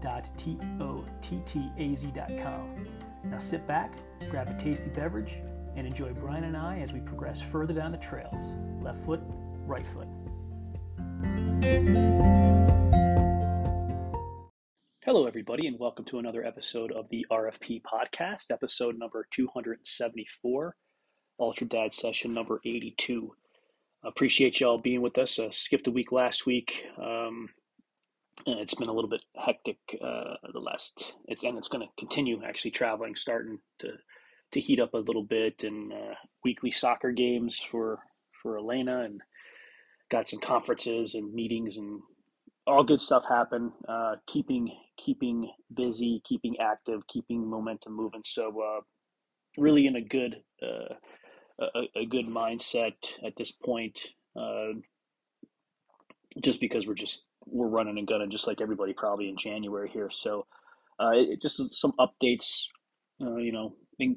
www.tottaz.com. Now sit back, grab a tasty beverage, and enjoy Brian and I as we progress further down the trails. Left foot, right foot. Hello, everybody, and welcome to another episode of the RFP podcast, episode number 274, Ultra Dad session number 82. Appreciate y'all being with us. Uh, skipped a week last week. Um, and it's been a little bit hectic uh, the last, it's, and it's going to continue actually traveling, starting to to heat up a little bit, and uh, weekly soccer games for for Elena, and got some conferences and meetings and all good stuff happen. Uh, keeping keeping busy, keeping active, keeping momentum moving. So uh, really in a good uh, a, a, good mindset at this point. Uh, just because we're just we're running and gunning just like everybody probably in January here. So uh, it, just some updates. Uh, you know,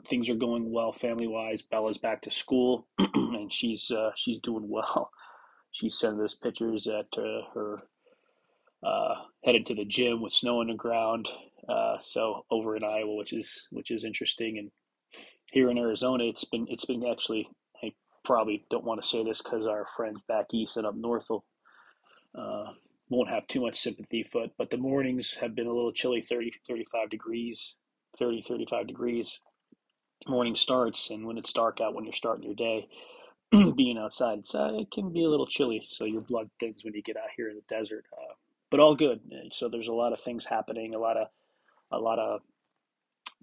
things are going well family wise. Bella's back to school and she's she's doing well. She sent us pictures at her uh, headed to the gym with snow on the ground. Uh, so over in Iowa, which is which is interesting, and here in Arizona, it's been it's been actually. I probably don't want to say this because our friends back east and up north will, uh, won't have too much sympathy for it, but the mornings have been a little chilly 30, 35 degrees, 30, 35 degrees. Morning starts, and when it's dark out, when you're starting your day, being outside, uh, it can be a little chilly. So your blood thins when you get out here in the desert. Uh, but all good. So there's a lot of things happening, a lot of a lot of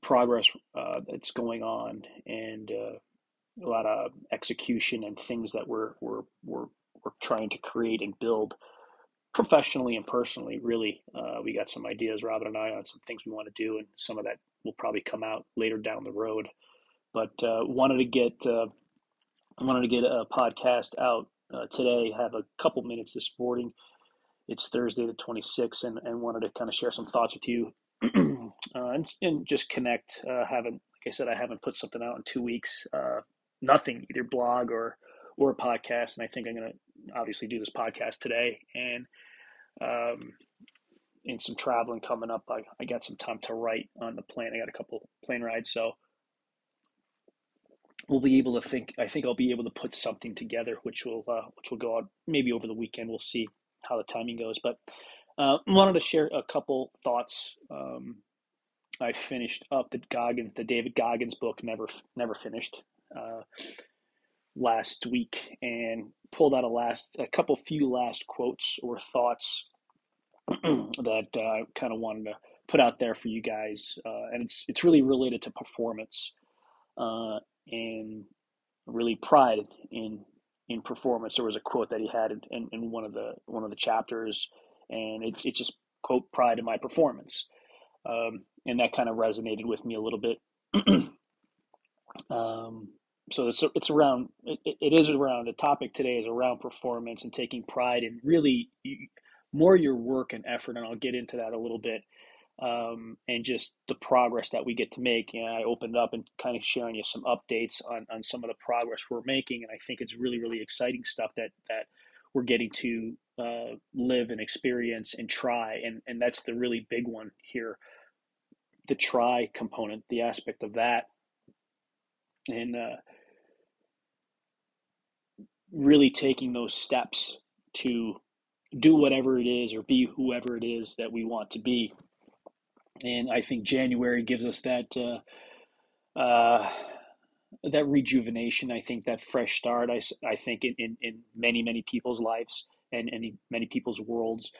progress uh, that's going on, and uh, a lot of execution and things that we're we're we're we're trying to create and build professionally and personally. Really, uh, we got some ideas, Robin and I, on some things we want to do, and some of that will probably come out later down the road. But uh, wanted to get uh, wanted to get a podcast out uh, today. Have a couple minutes this morning it's Thursday the 26th, and, and wanted to kind of share some thoughts with you uh, and, and just connect. Uh, haven't, like I said, I haven't put something out in two weeks. Nothing, either blog or or a podcast, and I think I'm going to obviously do this podcast today. And um, in some traveling coming up, I, I got some time to write on the plane. I got a couple plane rides, so we'll be able to think. I think I'll be able to put something together, which will uh, which will go out maybe over the weekend. We'll see how the timing goes. But uh, wanted to share a couple thoughts. Um, I finished up the Goggins, the David Goggins book, never never finished uh, last week, and pulled out a last a couple few last quotes or thoughts that uh, I kind of wanted to put out there for you guys, uh, and it's it's really related to performance uh, and really pride in in performance. There was a quote that he had in, in one of the one of the chapters, and it, it just quote pride in my performance, um, and that kind of resonated with me a little bit. um, so it's it's around it, it is around the topic today is around performance and taking pride in really more your work and effort, and I'll get into that a little bit um, and just the progress that we get to make. And I opened up and kind of sharing you some updates on, on some of the progress we're making. And I think it's really, really exciting stuff that, that we're getting to uh, live and experience and try. And, and that's the really big one here the try component, the aspect of that. And uh, really taking those steps to do whatever it is or be whoever it is that we want to be and I think January gives us that uh, uh, that rejuvenation. I think that fresh start. I, I think in, in, in many many people's lives and, and many people's worlds,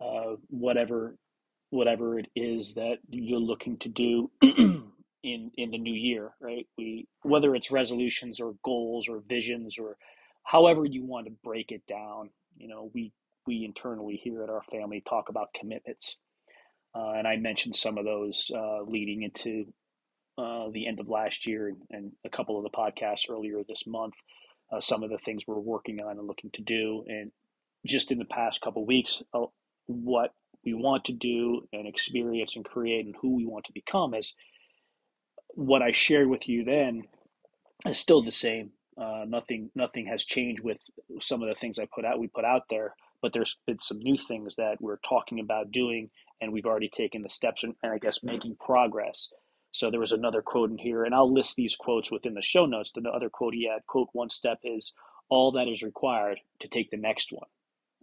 uh, whatever whatever it is that you're looking to do in in the new year, right? We whether it's resolutions or goals or visions or however you want to break it down. You know, we we internally here at our family talk about commitments uh, and I mentioned some of those uh, leading into uh, the end of last year and, and, a couple of the podcasts earlier this month. Uh, some of the things we're working on and looking to do, and just in the past couple weeks, uh, what we want to do and experience and create, and who we want to become. is what I shared with you then is still the same. Uh, nothing, nothing has changed with some of the things I put out. We put out there, but there's been some new things that we're talking about doing, and we've already taken the steps and, and I guess making progress. So there was another quote in here, and I'll list these quotes within the show notes. The other quote he had, quote, one step is all that is required to take the next one.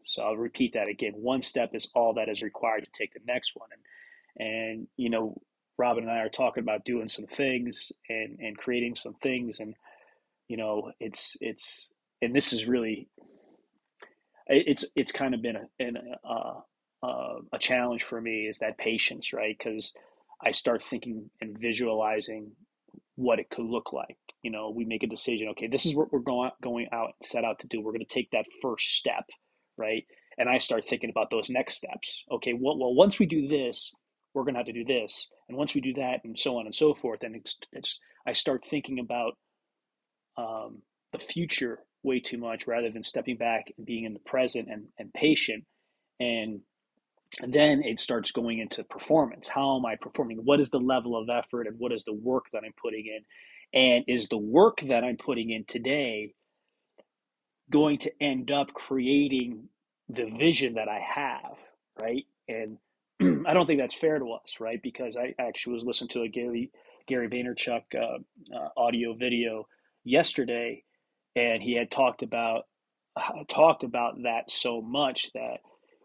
So I'll repeat that again. One step is all that is required to take the next one. And, and you know, Robin and I are talking about doing some things and, and creating some things. And, you know, it's, it's, and this is really, it's, it's kind of been a, an, uh, uh, a challenge for me is that patience, right? Because I start thinking and visualizing what it could look like. You know, we make a decision. Okay, this is what we're going going out and set out to do. We're going to take that first step, right? And I start thinking about those next steps. Okay, well, well once we do this, we're going to have to do this, and once we do that, and so on and so forth. And it's, it's I start thinking about um, the future way too much rather than stepping back and being in the present and, and patient and then it starts going into performance. How am I performing? What is the level of effort and what is the work that I'm putting in? And is the work that I'm putting in today going to end up creating the vision that I have, right? And I don't think that's fair to us, right? Because I actually was listening to a Gary Gary Vaynerchuk uh, uh, audio video yesterday, and he had talked about uh, talked about that so much that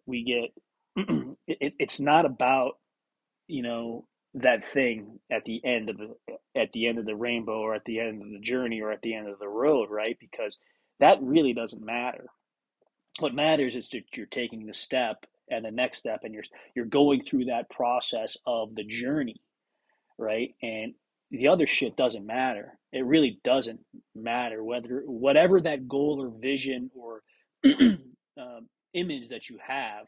we get it, it's not about you know that thing at the end of the at the end of the rainbow or at the end of the journey or at the end of the road right? Because that really doesn't matter. What matters is that you're taking the step and the next step and you're you're going through that process of the journey right? And the other shit doesn't matter it really doesn't matter whether whatever that goal or vision or um, image that you have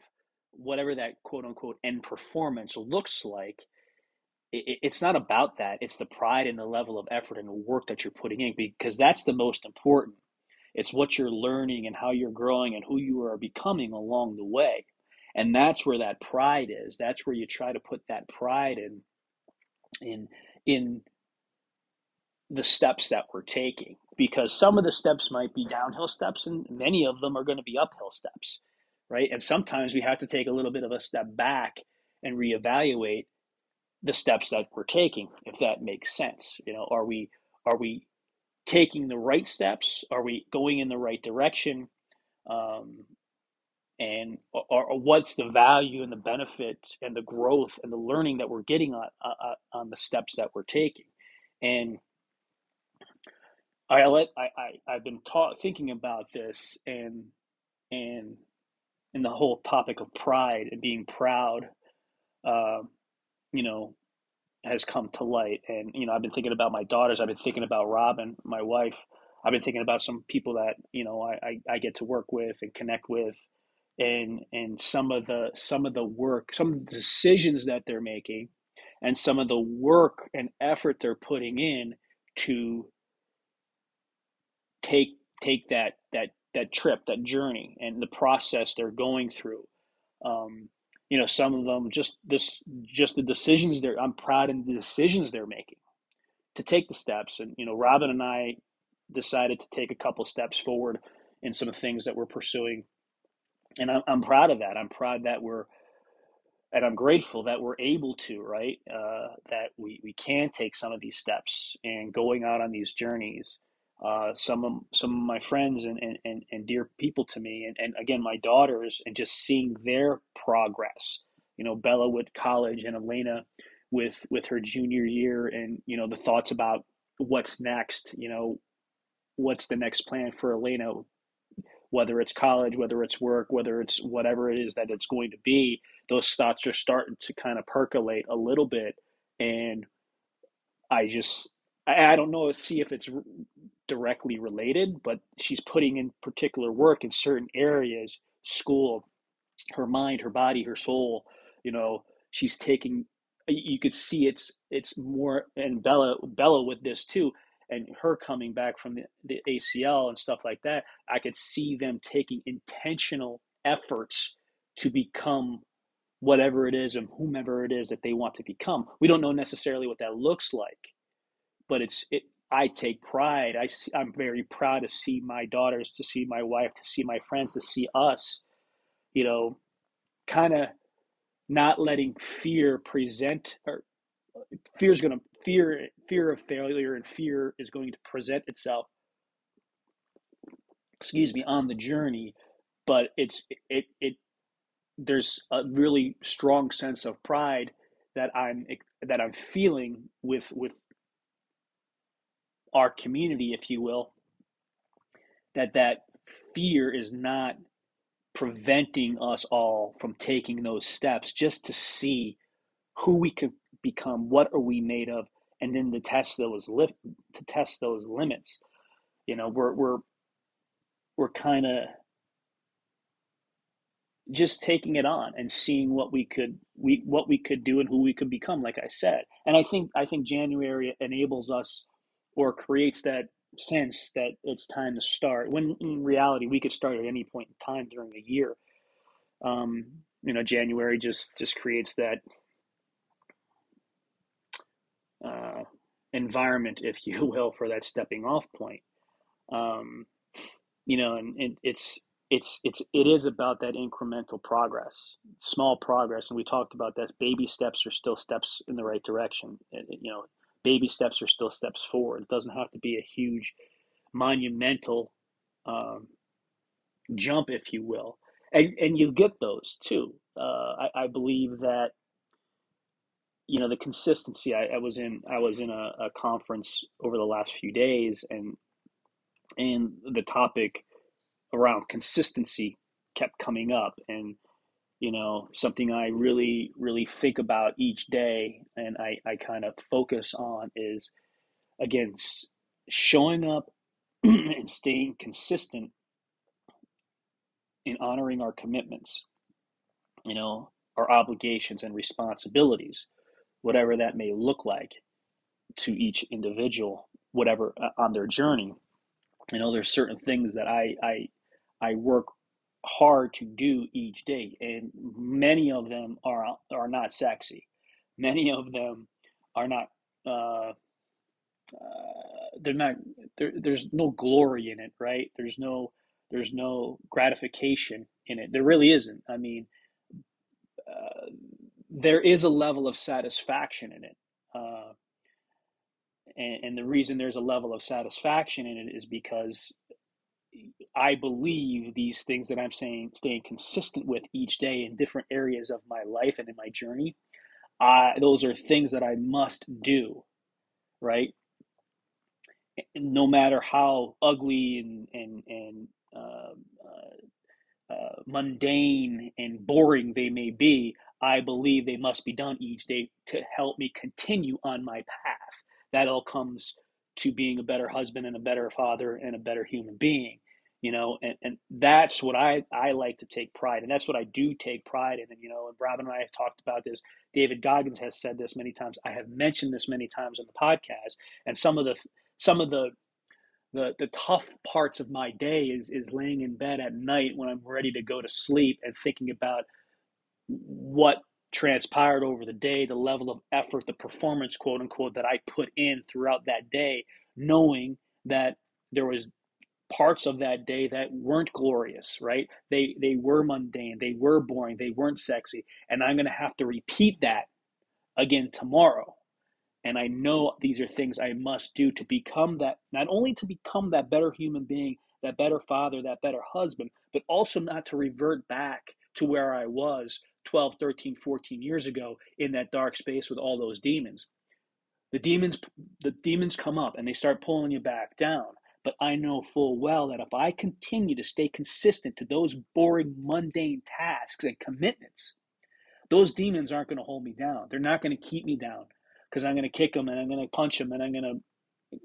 whatever that quote unquote end performance looks like, it, it's not about that. It's the pride and the level of effort and the work that you're putting in because that's the most important. It's what you're learning and how you're growing and who you are becoming along the way. And that's where that pride is. That's where you try to put that pride in in in the steps that we're taking because some of the steps might be downhill steps and many of them are going to be uphill steps right? And sometimes we have to take a little bit of a step back and reevaluate the steps that we're taking, if that makes sense. You know, are we are we taking the right steps? Are we going in the right direction? Um, and or, or, what's the value and the benefit and the growth and the learning that we're getting on uh, on the steps that we're taking? And I let I, I I've been taught thinking about this and and and the whole topic of pride and being proud, uh, you know, has come to light. And you know, I've been thinking about my daughters. I've been thinking about Robin, my wife. I've been thinking about some people that you know I, I, I get to work with and connect with, and and some of the some of the work, some of the decisions that they're making, and some of the work and effort they're putting in to take take that that that trip, that journey, and the process they're going through. Um, you know, some of them just this, just the decisions they're. I'm proud in the decisions they're making to take the steps. And you know, Robin and I decided to take a couple steps forward in some of the things that we're pursuing, and I'm, I'm proud of that. I'm proud that we're and I'm grateful that we're able to, right? Uh, that we, we can take some of these steps and going out on these journeys uh, some of some of my friends and, and, and, dear people to me and, and again my daughters and just seeing their progress you know bella with college and elena with with her junior year and you know the thoughts about what's next you know what's the next plan for elena whether it's college whether it's work whether it's whatever it is that it's going to be those thoughts are starting to kind of percolate a little bit. And i just I, don't know see if it's directly related, but she's putting in particular work in certain areas, school, her mind, her body, her soul, you know, she's taking you could see it's it's more and Bella Bella with this too and her coming back from the, the ACL and stuff like that I could see them taking intentional efforts to become whatever it is and whomever it is that they want to become. We don't know necessarily what that looks like but it's it I take pride. I see, I'm very proud to see my daughters to see my wife to see my friends to see us you know kind of not letting fear present or fear is going to fear fear of failure and fear is going to present itself excuse me on the journey but it's it it there's a really strong sense of pride that i'm that i'm feeling with with our community if you will that that fear is not preventing us all from taking those steps just to see who we could become, what are we made of, and then to test those lift to test those limits. You know, we're we're we're kind of just taking it on and seeing what we could we what we could do and who we could become like i said. And i think i think january enables us or creates that sense that it's time to start when in reality we could start at any point in time during the year. Um, you know january just just creates that uh, environment if you will for that stepping off point um, you know and, and it's it's it's it is about that incremental progress small progress and we talked about that baby steps are still steps in the right direction you know baby steps are still steps forward. It doesn't have to be a huge, monumental um, jump, if you will. And and you get those too. Uh, I, I believe that you know the consistency. I, I was in I was in a, a conference over the last few days, and and the topic around consistency kept coming up, and you know something i really really think about each day and i, I kind of focus on is again showing up and staying consistent in honoring our commitments you know our obligations and responsibilities whatever that may look like to each individual whatever uh, on their journey you know there's certain things that i i i work hard to do each day, and many of them are are not sexy. Many of them are not. Uh, uh, they're not. there's no glory in it, right? There's no. There's no gratification in it. There really isn't. I mean, there is a level of satisfaction in it. Uh, and, and, the reason there's a level of satisfaction in it is because I believe these things that I'm saying, staying consistent with each day in different areas of my life and in my journey, uh, those are things that I must do, right? No matter how ugly and and and uh, uh, uh, mundane and boring they may be, I believe they must be done each day to help me continue on my path. That all comes to being a better husband and a better father and a better human being you know and, and that's what I, I like to take pride and that's what i do take pride in. And you know and robin and i have talked about this. David goggins has said this many times. I have mentioned this many times on the podcast. And some of the some of the the, the tough parts of my day is is laying in bed at night when i'm ready to go to sleep and thinking about what transpired over the day the level of effort the performance quote unquote that i put in throughout that day knowing that there was parts of that day that weren't glorious, right? They they were mundane, they were boring, they weren't sexy, and I'm going to have to repeat that again tomorrow. And I know these are things I must do to become that not only to become that better human being, that better father, that better husband, but also not to revert back to where I was 12, 13, 14 years ago in that dark space with all those demons. The demons the demons come up and they start pulling you back down but I know full well that if I continue to stay consistent to those boring, mundane tasks and commitments, those demons aren't going to hold me down. They're not going to keep me down because I'm going to kick them and I'm going to punch them and I'm going to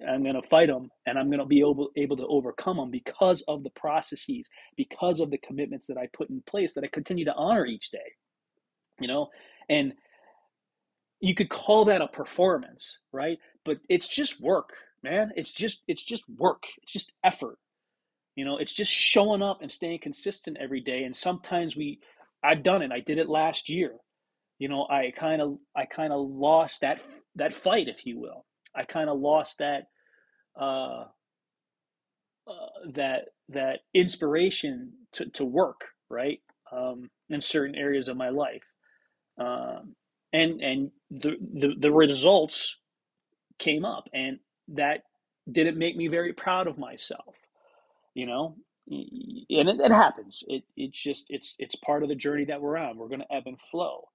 I'm going to fight them and I'm going to be able, able to overcome them because of the processes, because of the commitments that I put in place that I continue to honor each day. You know, and you could call that a performance, right? But it's just work, man. It's just it's just work. It's just effort. You know, it's just showing up and staying consistent every day. And sometimes we I've done it. I did it last year. You know, I kind of I kind of lost that that fight, if you will. I kind of lost that uh, uh, that that inspiration to, to work right um, in certain areas of my life um, and and the, the the results came up and that didn't make me very proud of myself you know? And it, it happens. It it's just it's it's part of the journey that we're on. We're going to ebb and flow.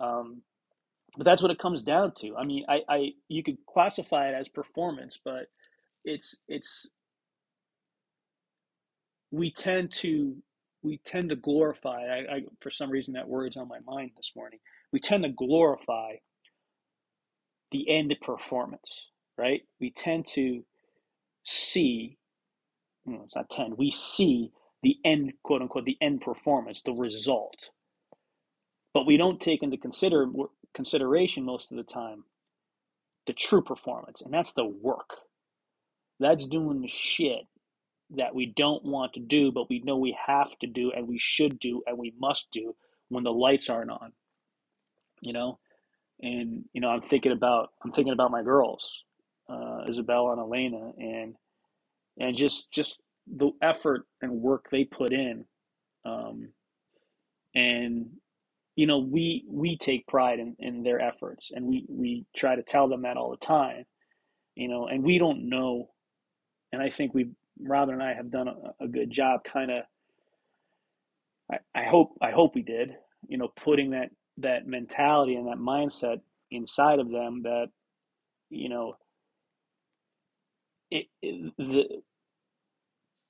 Um, but that's what it comes down to. I mean i i you could classify it as performance but it's it's we tend to we tend to glorify I, I for some reason that word's on my mind this morning we tend to glorify the end performance right? We tend to see no, it's not 10 we see the end quote unquote the end performance the result. But we don't take into consider consideration most of the time the true performance and that's the work. That's doing the shit that we don't want to do, but we know we have to do and we should do and we must do when the lights aren't on. You know, and you know, I'm thinking about I'm thinking about my girls, uh, Isabella and Elena, and and just just the effort and work they put in, um, and you know, we we take pride in, in their efforts, and we we try to tell them that all the time, you know, and we don't know, and I think we Robin and I have done a, a good job kind of I, I hope I hope we did, you know, putting that that mentality and that mindset inside of them that, you know, it, it, the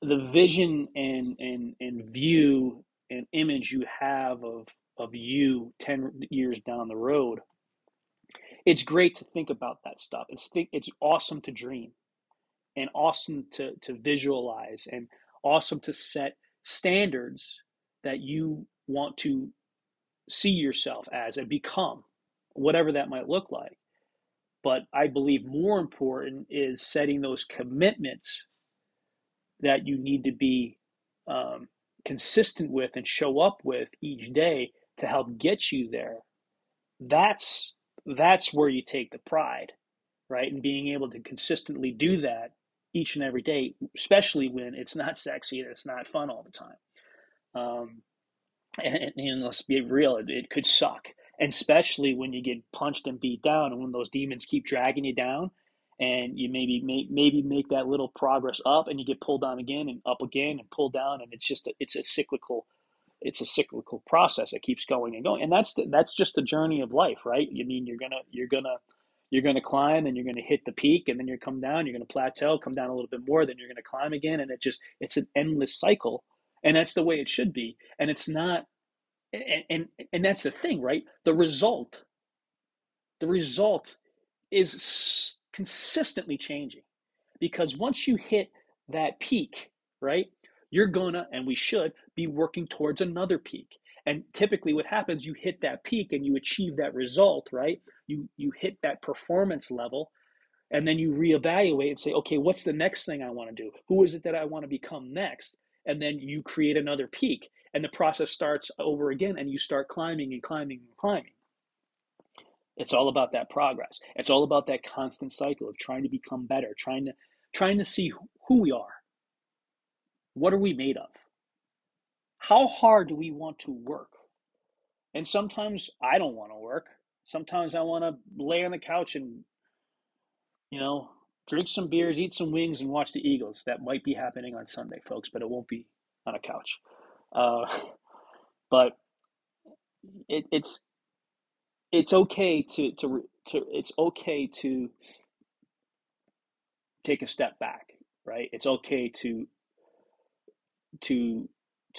the vision and, and and view and image you have of of you 10 years down the road it's great to think about that stuff. It's think it's awesome to dream and awesome to, to visualize and awesome to set standards that you want to see yourself as and become, whatever that might look like. But I believe more important is setting those commitments that you need to be um, consistent with and show up with each day to help get you there. That's that's where you take the pride, right? And being able to consistently do that each and every day, especially when it's not sexy and it's not fun all the time. Um, and, and, let's be real, it, it could suck. And especially when you get punched and beat down, and when those demons keep dragging you down, and you maybe make maybe make that little progress up, and you get pulled down again and up again and pulled down, and it's just a, it's a cyclical it's a cyclical process that keeps going and going, and that's the, that's just the journey of life, right? I mean, you're gonna you're gonna you're going to climb and you're going to hit the peak and then you come down you're going to plateau come down a little bit more then you're going to climb again. And it just it's an endless cycle. And that's the way it should be. And it's not and and, and that's the thing right? The result the result is consistently changing. Because once you hit that peak right you're gonna and we should be working towards another peak and typically what happens you hit that peak and you achieve that result right? You you hit that performance level and then you reevaluate and say okay what's the next thing i want to do? Who is it that i want to become next? And then you create another peak and the process starts over again and you start climbing and climbing and climbing. It's all about that progress. It's all about that constant cycle of trying to become better trying to trying to see who we are. What are we made of how hard do we want to work? And sometimes I don't want to work. Sometimes I want to lay on the couch and, you know, drink some beers, eat some wings, and watch the Eagles. That might be happening on Sunday, folks, but it won't be on a couch. Uh, but it, it's it's okay to, to to it's okay to take a step back, right? It's okay to to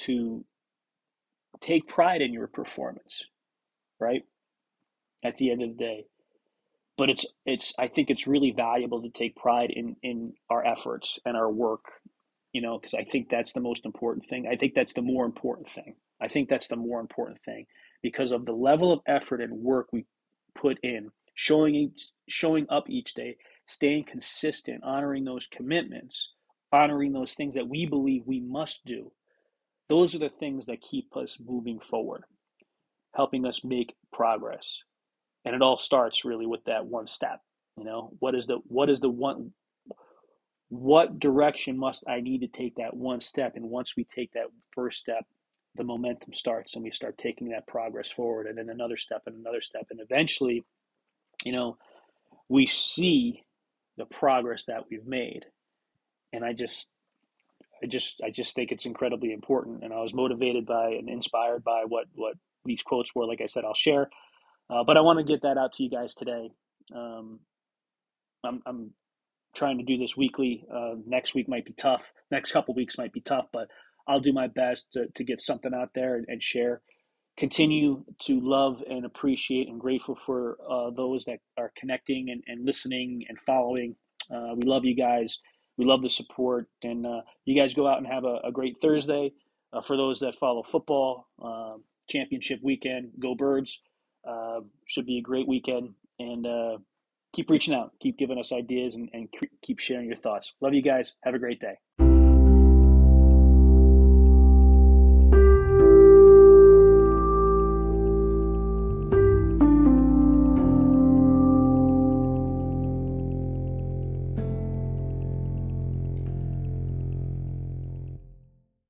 to take pride in your performance, right? At the end of the day. But it's it's I think it's really valuable to take pride in in our efforts and our work, you know, because I think that's the most important thing. I think that's the more important thing. I think that's the more important thing because of the level of effort and work we put in, showing each, showing up each day, staying consistent, honoring those commitments, honoring those things that we believe we must do. Those are the things that keep us moving forward, helping us make progress. And it all starts really with that one step. You know, what is the what is the one what direction must I need to take that one step? And once we take that first step, the momentum starts and we start taking that progress forward and then another step and another step. And eventually, you know, we see the progress that we've made. And I just, I just, I just think it's incredibly important. And I was motivated by and inspired by what, what these quotes were. Like I said, I'll share. Uh, but I want to get that out to you guys today. Um, I'm, I'm trying to do this weekly. Uh, next week might be tough. Next couple weeks might be tough, but I'll do my best to, to get something out there and, and share. Continue to love and appreciate and grateful for uh, those that are connecting and, and listening and following. Uh, we love you guys. We love the support. And uh, you guys go out and have a, a great Thursday. Uh, for those that follow football, um, championship weekend, go birds. Uh, should be a great weekend. And uh, keep reaching out, keep giving us ideas, and, and keep sharing your thoughts. Love you guys. Have a great day.